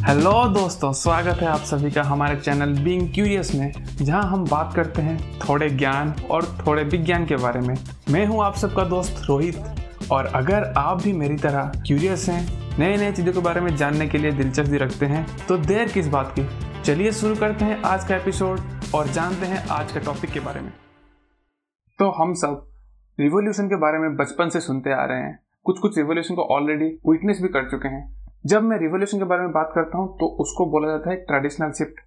Hello दोस्तों, स्वागत है आप सभी का हमारे चैनल बीइंग क्यूरियस में, जहाँ हम बात करते हैं थोड़े ज्ञान और थोड़े विज्ञान के बारे में। मैं हूँ आप सबका दोस्त रोहित, और अगर आप भी मेरी तरह क्यूरियस हैं नए नए चीज़ों के बारे में जानने के लिए दिलचस्पी रखते हैं तो देर किस बात की? चलिए शुरू करते हैं आज का एपिसोड और जानते हैं आज का टॉपिक के बारे में। तो हम सब रिवोल्यूशन के बारे में बचपन से सुनते आ रहे हैं। कुछ कुछ रिवोल्यूशन को ऑलरेडी विटनेस भी कर चुके हैं। जब मैं रिवोल्यूशन के बारे में बात करता हूँ तो उसको बोला जाता है ट्रेडिशनल शिफ्ट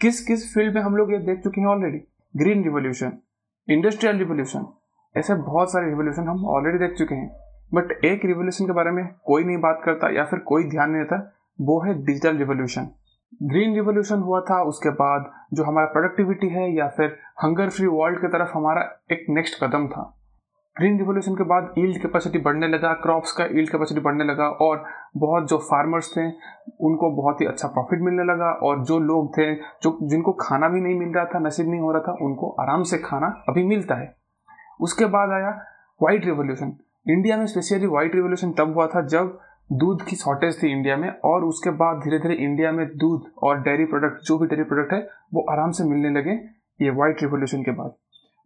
किस किस फ़ील्ड में हम लोग ये देख चुके हैं already green revolution industrial revolution ऐसे बहुत सारे रिवोल्यूशन हम ऑलरेडी देख चुके हैं. बट एक रिवोल्यूशन के बारे में कोई नहीं बात करता या फिर कोई ध्यान नहीं देता, वो है डिजिटल रिवोल्यूशन ग्रीन रिवोल्यूशन हुआ था, उसके बाद जो हमारा प्रोडक्टिविटी है या फिर हंगर फ्री वर्ल्ड की तरफ़ हमारा एक नेक्स्ट कदम था. ग्रीन रिवोल्यूशन के बाद ईल्ड कैपेसिटी बढ़ने लगा क्रॉप्स का ईल्ड कैपेसिटी बढ़ने लगा और बहुत जो फार्मर्स थे, उनको बहुत ही अच्छा प्रॉफिट मिलने लगा और जो लोग थे, जो, जिनको खाना भी नहीं मिल रहा था, नसीब नहीं हो रहा था, उनको आराम से खाना अभी मिलता है। उसके बाद आया वाइट रिवोल्यूशन इंडिया में स्पेशली वाइट रिवोल्यूशन तब हुआ था जब दूध की शॉर्टेज थी इंडिया में और उसके बाद धीरे धीरे इंडिया में दूध और डेयरी प्रोडक्ट जो भी डेयरी प्रोडक्ट है, वो आराम से मिलने लगे ये वाइट रिवोल्यूशन के बाद।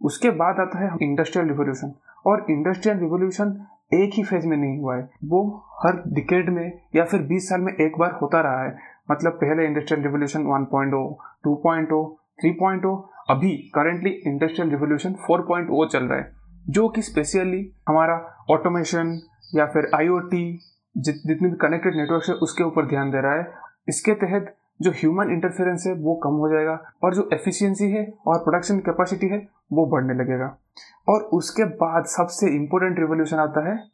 उसके बाद आता है इंडस्ट्रियल रिवोल्यूशन और इंडस्ट्रियल रिवोल्यूशन एक ही फ़ेज़ में नहीं हुआ है। वो हर डिकेड में या फिर 20 साल में एक बार होता रहा है। मतलब पहले इंडस्ट्रियल रिवोल्यूशन 1.0, 2.0, 3.0 अभी करेंटली इंडस्ट्रियल रिवोल्यूशन 4.0 चल रहा है। जो कि स्पेशली हमारा ऑटोमेशन या फिर आईओटी जितने भी कनेक्टेड नेटवर्क है उसके ऊपर ध्यान दे रहा है। इसके तहत जो ह्यूमन इंटरफेरेंस है, वो कम हो जाएगा और जो एफिशिएंसी है और प्रोडक्शन कैपेसिटी है, वो बढ़ने लगेगा। और उसके बाद सबसे इम्पोर्टेंट रिवोल्यूशन आता है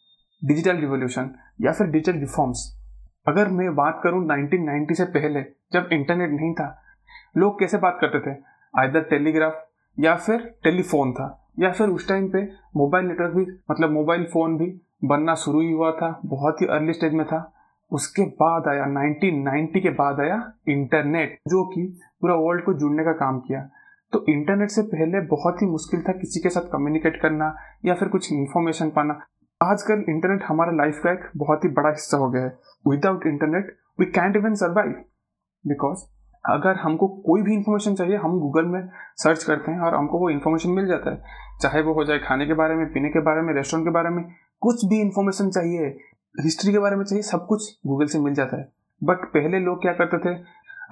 डिजिटल रिवोल्यूशन या फिर डिजिटल रिफॉर्म्स अगर मैं बात करूँ 1990 से पहले, जब इंटरनेट नहीं था, लोग कैसे बात करते थे? आइदर टेलीग्राफ या फिर टेलीफोन था, या फिर उस टाइम पे मोबाइल नेटवर्क भी मतलब मोबाइल फ़ोन भी बनना शुरू ही हुआ था, बहुत ही अर्ली स्टेज में था। उसके बाद आया 1990 के बाद आया इंटरनेट, जो कि पूरा वर्ल्ड को जुड़ने का काम किया। तो इंटरनेट से पहले बहुत ही मुश्किल था किसी के साथ कम्युनिकेट करना या फिर कुछ इन्फॉर्मेशन पाना। आजकल इंटरनेट हमारा लाइफ का एक बहुत ही बड़ा हिस्सा हो गया है। Without internet we can't even survive because अगर हमको कोई भी इंफॉर्मेशन चाहिए, हम गूगल में सर्च करते हैं और हमको वो इन्फॉर्मेशन मिल जाता है। चाहे वो हो जाए खाने के बारे में, पीने के बारे में रेस्टोरेंट के बारे में, कुछ भी इंफॉर्मेशन चाहिए हिस्ट्री के बारे में चाहिए, सब कुछ गूगल से मिल जाता है। बट पहले लोग क्या करते थे?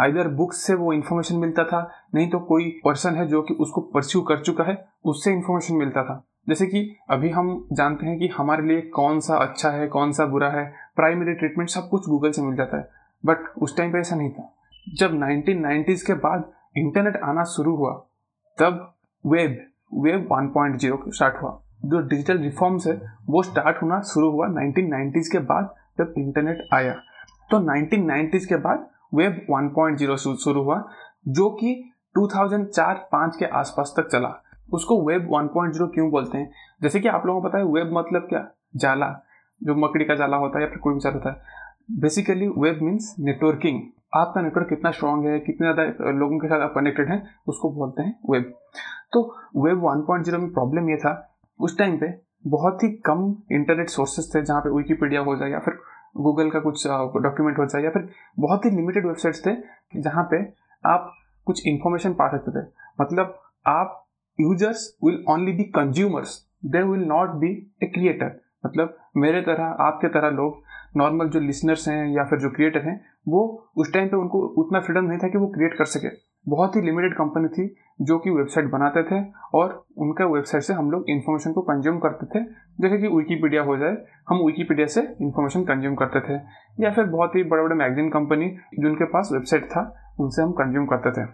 आइधर बुक्स से वो इन्फॉर्मेशन मिलता था, नहीं तो कोई पर्सन है जो कि उसको परस्यू कर चुका है, उससे इन्फॉर्मेशन मिलता था। जैसे कि अभी हम जानते हैं कि हमारे लिए कौन सा अच्छा है, कौन सा बुरा है प्राइमरी ट्रीटमेंट सब कुछ गूगल से मिल जाता है। बट उस टाइम पे ऐसा नहीं था। जब 1990s के बाद इंटरनेट आना शुरू हुआ, तब वेब वेब 1.0 स्टार्ट हुआ। जो डिजिटल रिफॉर्म्स है, वो स्टार्ट होना शुरू हुआ 1990s के बाद जब इंटरनेट आया। तो 1990s के बाद वेब 1.0 शुरू हुआ, जो कि 2004-5 के आसपास तक चला। उसको वेब 1.0 क्यों बोलते हैं? जैसे कि आप लोगों को पता है वेब मतलब क्या? जाला। जो मकड़ी का जाला होता है या फिर कोई भी होता है। बेसिकली वेब मीन्स नेटवर्किंग आपका नेटवर्क कितना स्ट्रांग है, कितने ज़्यादा लोगों के साथ आप कनेक्टेड हैं, उसको बोलते हैं वेब तो वेब 1.0 में प्रॉब्लम ये था उस टाइम पे बहुत ही कम इंटरनेट सोर्सेस थे जहाँ पे विकीपीडिया हो जाए या फिर गूगल का कुछ डॉक्यूमेंट हो जाए या फिर बहुत ही लिमिटेड वेबसाइट्स थे जहाँ पे आप कुछ इंफॉर्मेशन पा सकते थे। मतलब आप users will only be consumers they will not be a creator मतलब मेरे तरह, आपके तरह लोग नॉर्मल जो लिसनर्स हैं या फिर जो क्रिएटर हैं, वो उस टाइम पे उनको उतना फ्रीडम नहीं था कि वो क्रिएट कर सके। बहुत ही लिमिटेड कंपनी थी जो कि वेबसाइट बनाते थे और उनका वेबसाइट से हम लोग इन्फॉर्मेशन को कंज्यूम करते थे। जैसे कि विकीपीडिया हो जाए, हम विकीपीडिया से इन्फॉर्मेशन कंज्यूम करते थे। या फिर बहुत ही बड़े बड़े मैगजीन कंपनी जिनके पास वेबसाइट था, उनसे हम कंज्यूम करते थे।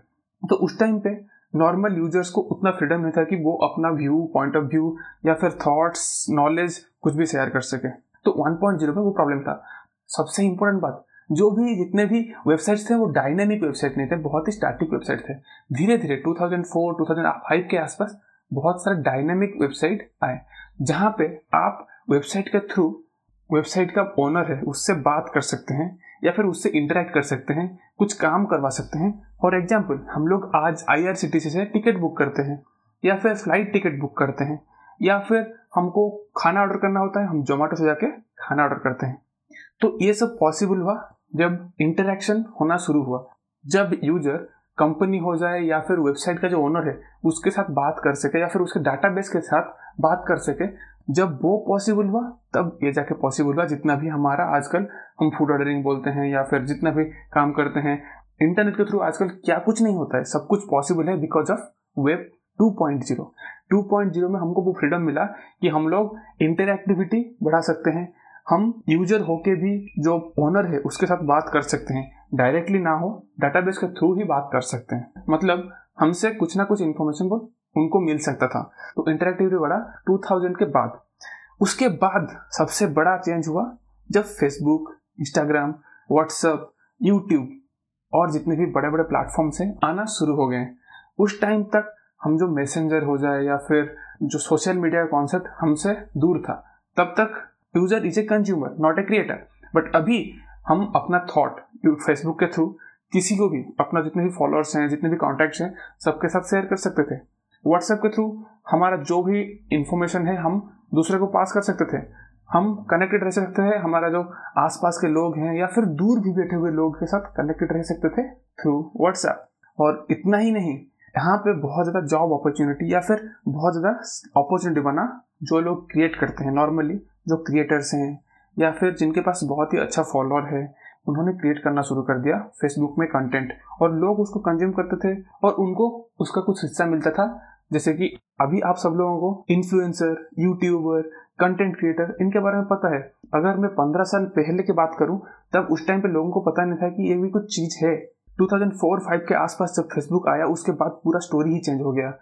तो उस टाइम पे नॉर्मल यूज़र्स को उतना फ्रीडम नहीं था कि वो अपना व्यू पॉइंट ऑफ़ व्यू या फिर थॉट्स नॉलेज कुछ भी शेयर कर सके। तो 1.0 में वो प्रॉब्लम था। सबसे इंपॉर्टेंट बात जो भी जितने भी वेबसाइट्स थे, वो डायनेमिक वेबसाइट नहीं थे, बहुत ही स्टैटिक वेबसाइट थे। धीरे धीरे 2004 2005 के आसपास बहुत सारे डायनेमिक वेबसाइट आए, जहाँ पे आप वेबसाइट के थ्रू वेबसाइट का ओनर है, उससे बात कर सकते हैं, या फिर उससे इंटरेक्ट कर सकते हैं, कुछ काम करवा सकते हैं। फॉर एग्ज़ाम्पल हम लोग आज आईआरसीटीसी से टिकट बुक करते हैं, या फिर फ़्लाइट टिकट बुक करते हैं, या फिर हमको खाना ऑर्डर करना होता है, हम जोमेटो से जाके खाना ऑर्डर करते हैं। तो ये सब पॉसिबल हुआ। जब इंटरेक्शन होना शुरू हुआ, जब यूज़र कंपनी हो जाए या फिर वेबसाइट का जो ओनर है, उसके साथ बात कर सके या फिर उसके डाटाबेस के साथ बात कर सके, जब वो पॉसिबल हुआ, तब ये जाके पॉसिबल हुआ जितना भी हमारा आजकल हम फ़ूड ऑर्डरिंग बोलते हैं या फिर जितना भी काम करते हैं। इंटरनेट के थ्रू आजकल क्या कुछ नहीं होता है, सब कुछ पॉसिबल है बिकॉज़ ऑफ़ वेब 2.0 2.0 में हमको वो फ्रीडम मिला कि हम लोग इंटरएक्टिविटी बढ़ा सकते हैं हम यूज़र होके भी जो ओनर है, उसके साथ बात कर सकते हैं। डायरेक्टली ना हो डाटाबेस के थ्रू ही बात कर सकते हैं। मतलब हमसे कुछ ना कुछ इन्फॉर्मेशन को उनको मिल सकता था। तो इंटरेक्टिविटी बढ़ा 2000 के बाद। उसके बाद सबसे बड़ा चेंज हुआ जब फेसबुक इंस्टाग्राम व्हाट्सअप यूट्यूब और जितने भी बड़े बड़े प्लेटफॉर्म्स हैं, आना शुरू हो गए। उस टाइम तक हम जो मैसेंजर हो जाए या फिर जो सोशल मीडिया का कॉन्सेप्ट हमसे दूर था, तब तक user is a consumer not a creator but अभी हम अपना थॉट फेसबुक के थ्रू किसी को भी, अपना जितने भी फॉलोअर्स हैं, जितने भी कॉन्टैक्ट्स हैं, सबके साथ शेयर कर सकते थे। व्हाट्सएप के थ्रू हमारा जो भी इंफॉर्मेशन है, हम दूसरे को पास कर सकते थे। हम कनेक्टेड रह सकते हैं, हमारा जो आसपास के लोग हैं, या फिर दूर भी बैठे हुए लोग के साथ कनेक्टेड रह सकते थे थ्रू व्हाट्सएप और इतना ही नहीं, यहाँ पे बहुत ज़्यादा जॉब अपॉर्चुनिटी या फिर बहुत ज़्यादा अपॉर्चुनिटी बना जो लोग क्रिएट करते हैं नॉर्मली जो क्रिएटर्स हैं, या फिर जिनके पास बहुत ही अच्छा फॉलोअर है, उन्होंने क्रिएट करना शुरू कर दिया फेसबुक में कंटेंट और लोग उसको कंज्यूम करते थे और उनको उसका कुछ हिस्सा मिलता था। जैसे कि अभी आप सब लोगों को इन्फ्लुएंसर यूट्यूबर कंटेंट क्रिएटर इनके बारे में पता है। अगर मैं पंद्रह साल पहले की बात करूँ, तब उस टाइम पे लोगों को पता नहीं था कि ये भी कुछ चीज़ है। 2004-5 के आसपास जब फेसबुक आया, उसके बाद पूरा स्टोरी ही चेंज हो गया।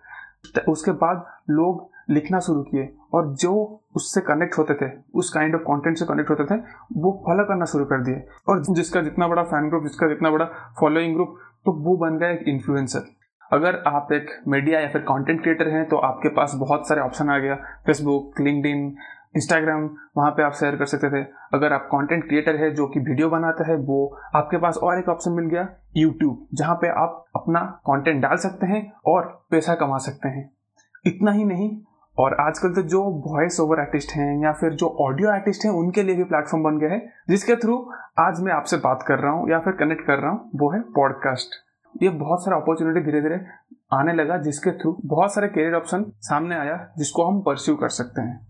उसके बाद लोग लिखना शुरू किए और जो उससे कनेक्ट होते थे, उस काइंड ऑफ़ कंटेंट से कनेक्ट होते थे, वो फॉलो करना शुरू कर दिए। और जिसका जितना बड़ा फ़ैन ग्रुप जिसका जितना बड़ा फॉलोइंग ग्रुप तो वो बन गया एक इन्फ्लुएंसर अगर आप एक मीडिया या फिर कंटेंट क्रिएटर हैं तो आपके पास बहुत सारे ऑप्शन आ गया। फेसबुक लिंकड इंस्टाग्राम वहाँ पे आप शेयर कर सकते थे। अगर आप कंटेंट क्रिएटर है जो कि वीडियो बनाता है, वो आपके पास और एक ऑप्शन मिल गया यूट्यूब जहाँ पे आप अपना कंटेंट डाल सकते हैं और पैसा कमा सकते हैं। इतना ही नहीं, और आजकल तो जो वॉइस ओवर आर्टिस्ट हैं या फिर जो ऑडियो आर्टिस्ट हैं, उनके लिए भी प्लेटफॉर्म बन गया है, जिसके थ्रू आज मैं आपसे बात कर रहा हूँ या फिर कनेक्ट कर रहा हूँ, वो है पॉडकास्ट ये बहुत सारा अपॉर्चुनिटी धीरे धीरे आने लगा, जिसके थ्रू बहुत सारे करियर ऑप्शन सामने आया, जिसको हम परस्यू कर सकते हैं।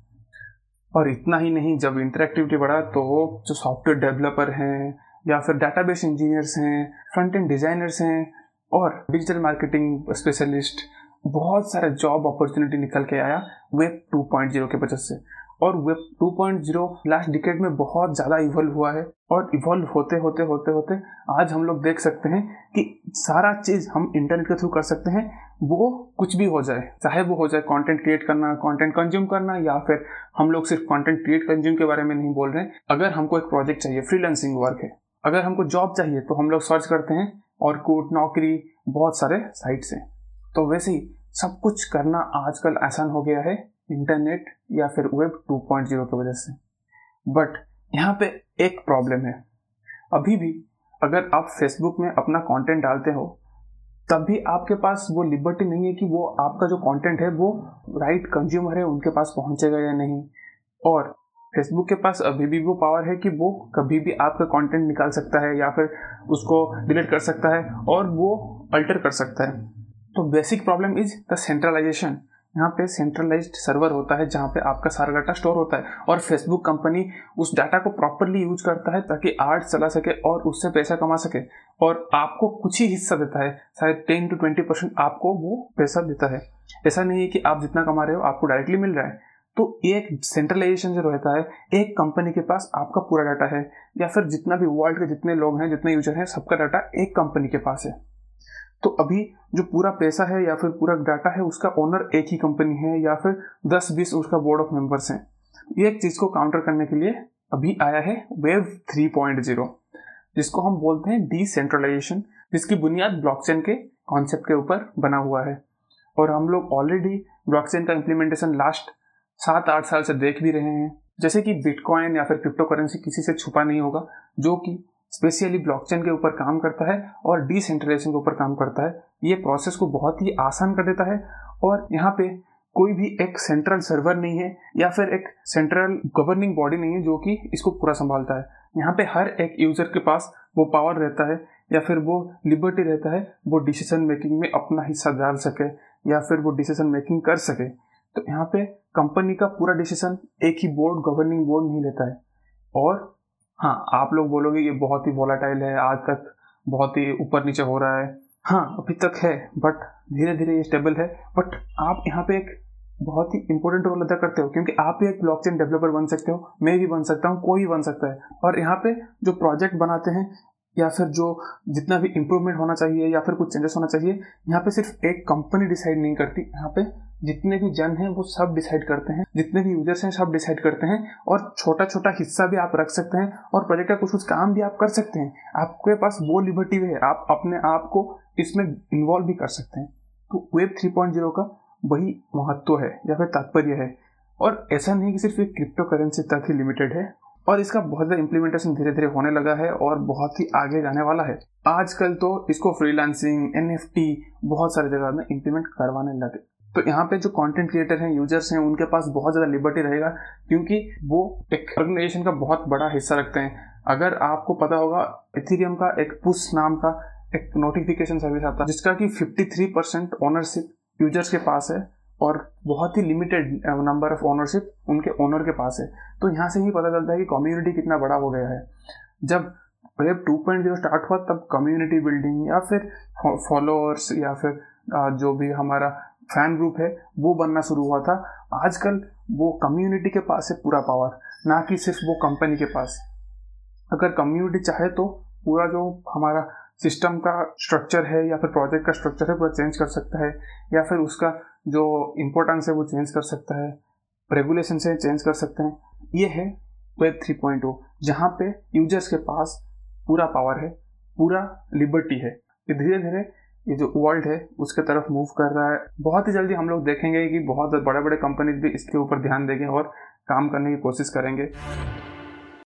और इतना ही नहीं, जब इंटरेक्टिविटी बढ़ा तो जो सॉफ्टवेयर डेवलपर हैं या फिर डाटाबेस इंजीनियर्स हैं फ्रंट एंड डिजाइनर्स हैं और डिजिटल मार्केटिंग स्पेशलिस्ट बहुत सारे जॉब अपॉर्चुनिटी निकल के आया वेब 2.0 के वजह से। और वेब 2.0 लास्ट डिकेड में बहुत ज़्यादा इवॉल्व हुआ है और इवॉल्व होते होते होते होते आज हम लोग देख सकते हैं कि सारा चीज़ हम इंटरनेट के थ्रू कर सकते हैं, वो कुछ भी हो जाए, चाहे वो हो जाए कंटेंट क्रिएट करना कंटेंट कंज्यूम करना, या फिर हम लोग सिर्फ़ कंटेंट क्रिएट कंज्यूम के बारे में नहीं बोल रहे हैं। अगर हमको एक प्रोजेक्ट चाहिए फ्रीलांसिंग वर्क है, अगर हमको जॉब चाहिए तो हम लोग सर्च करते हैं और कोट नौकरी, बहुत सारे साइट्स हैं। तो वैसे ही सब कुछ करना आजकल आसान हो गया है। इंटरनेट या फिर वेब 2.0 की वजह से। बट यहाँ पे एक प्रॉब्लम है। अभी भी अगर आप फेसबुक में अपना कंटेंट डालते हो तब भी आपके पास वो लिबर्टी नहीं है कि वो आपका जो कंटेंट है, वो राइट कंज्यूमर है, उनके पास पहुंचेगा या नहीं। और फेसबुक के पास अभी भी वो पावर है कि वो कभी भी आपका कंटेंट निकाल सकता है या फिर उसको डिलीट कर सकता है और वो अल्टर कर सकता है। तो basic problem is the centralization यहाँ पे सेंट्रलाइज्ड सर्वर होता है जहाँ पे आपका सारा डाटा स्टोर होता है और फेसबुक कंपनी उस डाटा को प्रॉपरली यूज़ करता है ताकि आर्ट चला सके और उससे पैसा कमा सके और आपको कुछ ही हिस्सा देता है। शायद टेन टू ट्वेंटी परसेंट आपको वो पैसा देता है। ऐसा नहीं है कि आप जितना कमा रहे हो, आपको डायरेक्टली मिल रहा है। तो एक सेंट्रलाइजेशन जो रहता है, एक कंपनी के पास आपका पूरा डाटा है या फिर जितना भी वर्ल्ड के जितने लोग हैं, जितने यूज़र हैं, सबका डाटा एक कंपनी के पास है। तो अभी जो पूरा पैसा है या फिर पूरा डाटा है, उसका ओनर एक ही कंपनी है या फिर 10-20 उसका बोर्ड ऑफ़ मेंबर्स हैं। ये एक चीज़ को काउंटर करने के लिए अभी आया है वेव 3.0 जिसको हम बोलते हैं डिसेंट्रलाइजेशन जिसकी बुनियाद ब्लॉकचेन के कॉन्सेप्ट के ऊपर बना हुआ है। और हम लोग ऑलरेडी ब्लॉकचेन का इम्प्लीमेंटेशन लास्ट सात आठ साल से देख भी रहे हैं। जैसे कि बिटकॉइन या फिर क्रिप्टो करेंसी किसी से छुपा नहीं होगा, जो कि स्पेशली ब्लॉकचेन के ऊपर काम करता है और डिसेंट्रलाइजेशन के ऊपर काम करता है। ये प्रोसेस को बहुत ही आसान कर देता है और यहाँ पे कोई भी एक सेंट्रल सर्वर नहीं है या फिर एक सेंट्रल गवर्निंग बॉडी नहीं है जो कि इसको पूरा संभालता है। यहाँ पे हर एक यूज़र के पास वो पावर रहता है या फिर वो लिबर्टी रहता है, वो डिसीज़न मेकिंग में अपना हिस्सा डाल सके या फिर वो डिसीज़न मेकिंग कर सके। तो यहाँ पे कंपनी का पूरा डिसीज़न एक ही बोर्ड गवर्निंग बोर्ड नहीं लेता है। और हाँ। आप लोग बोलोगे ये बहुत ही वॉलाटाइल है, आज तक बहुत ही ऊपर नीचे हो रहा है। हाँ अभी तक है बट धीरे धीरे ये स्टेबल है। बट आप यहाँ पे एक बहुत ही इंपॉर्टेंट रोल अदा करते हो, क्योंकि आप भी एक ब्लॉकचेन डेवलपर बन सकते हो, मैं भी बन सकता हूँ, कोई बन सकता है। और यहाँ पे जो प्रोजेक्ट बनाते हैं, या फिर जो जितना भी इम्प्रूवमेंट होना चाहिए, या फिर कुछ चेंजेस होना चाहिए, यहाँ पे सिर्फ़ एक कंपनी डिसाइड नहीं करती, यहाँ पे जितने भी जन हैं वो सब डिसाइड करते हैं, जितने भी यूज़र्स हैं सब डिसाइड करते हैं और छोटा छोटा हिस्सा भी आप रख सकते हैं और प्रोजेक्ट का कुछ कुछ काम भी आप कर सकते हैं। आपके पास वो लिबर्टी है, आप अपने आप को इसमें इन्वॉल्व भी कर सकते हैं। तो वेब थ्री पॉइंट ज़ीरो का वही महत्व है या फिर तात्पर्य है। और ऐसा नहीं कि सिर्फ़ एक क्रिप्टो करेंसी तक ही लिमिटेड है और इसका बहुत ज़्यादा इम्प्लीमेंटेशन धीरे धीरे होने लगा है और बहुत ही आगे जाने वाला है। आजकल तो इसको फ्रीलांसिंग एनएफटी बहुत सारी जगह में इम्प्लीमेंट करवाने लगे। तो यहाँ पे जो कंटेंट क्रिएटर हैं यूज़र्स हैं, उनके पास बहुत ज़्यादा लिबर्टी रहेगा, क्योंकि वो एक ऑर्गेनाइजेशन का बहुत बड़ा हिस्सा रखते हैं। अगर आपको पता होगा इथीरियम का एक पुश नाम का एक नोटिफिकेशन सर्विस आता है, जिसका कि 53 परसेंट ओनरशिप यूज़र्स के पास है, और बहुत ही लिमिटेड नंबर ऑफ़ ओनरशिप उनके ओनर के पास है। तो यहाँ से ही पता चलता है कि कम्युनिटी कितना बड़ा हो गया है। जब वेब 2.0 स्टार्ट हुआ, तब कम्युनिटी बिल्डिंग या फिर फॉलोअर्स या फिर जो भी हमारा फ़ैन ग्रुप है, वो बनना शुरू हुआ था। आजकल वो कम्युनिटी के पास है पूरा पावर ना कि सिर्फ़ वो कंपनी के पास। अगर कम्युनिटी चाहे तो पूरा जो हमारा सिस्टम का स्ट्रक्चर है या फिर प्रोजेक्ट का स्ट्रक्चर है पूरा चेंज कर सकता है। या फिर उसका जो इम्पोर्टेंस है, वो चेंज कर सकता है। रेगुलेशन से चेंज कर सकते हैं। ये है वेब थ्री पॉइंट ओ जहाँ पे यूज़र्स के पास पूरा पावर है, पूरा लिबर्टी है। धीरे धीरे ये जो वर्ल्ड है, उसके तरफ़ मूव कर रहा है। बहुत ही जल्दी हम लोग देखेंगे कि बहुत बड़े बड़े कंपनीज़ भी इसके ऊपर ध्यान देंगे और काम करने की कोशिश करेंगे।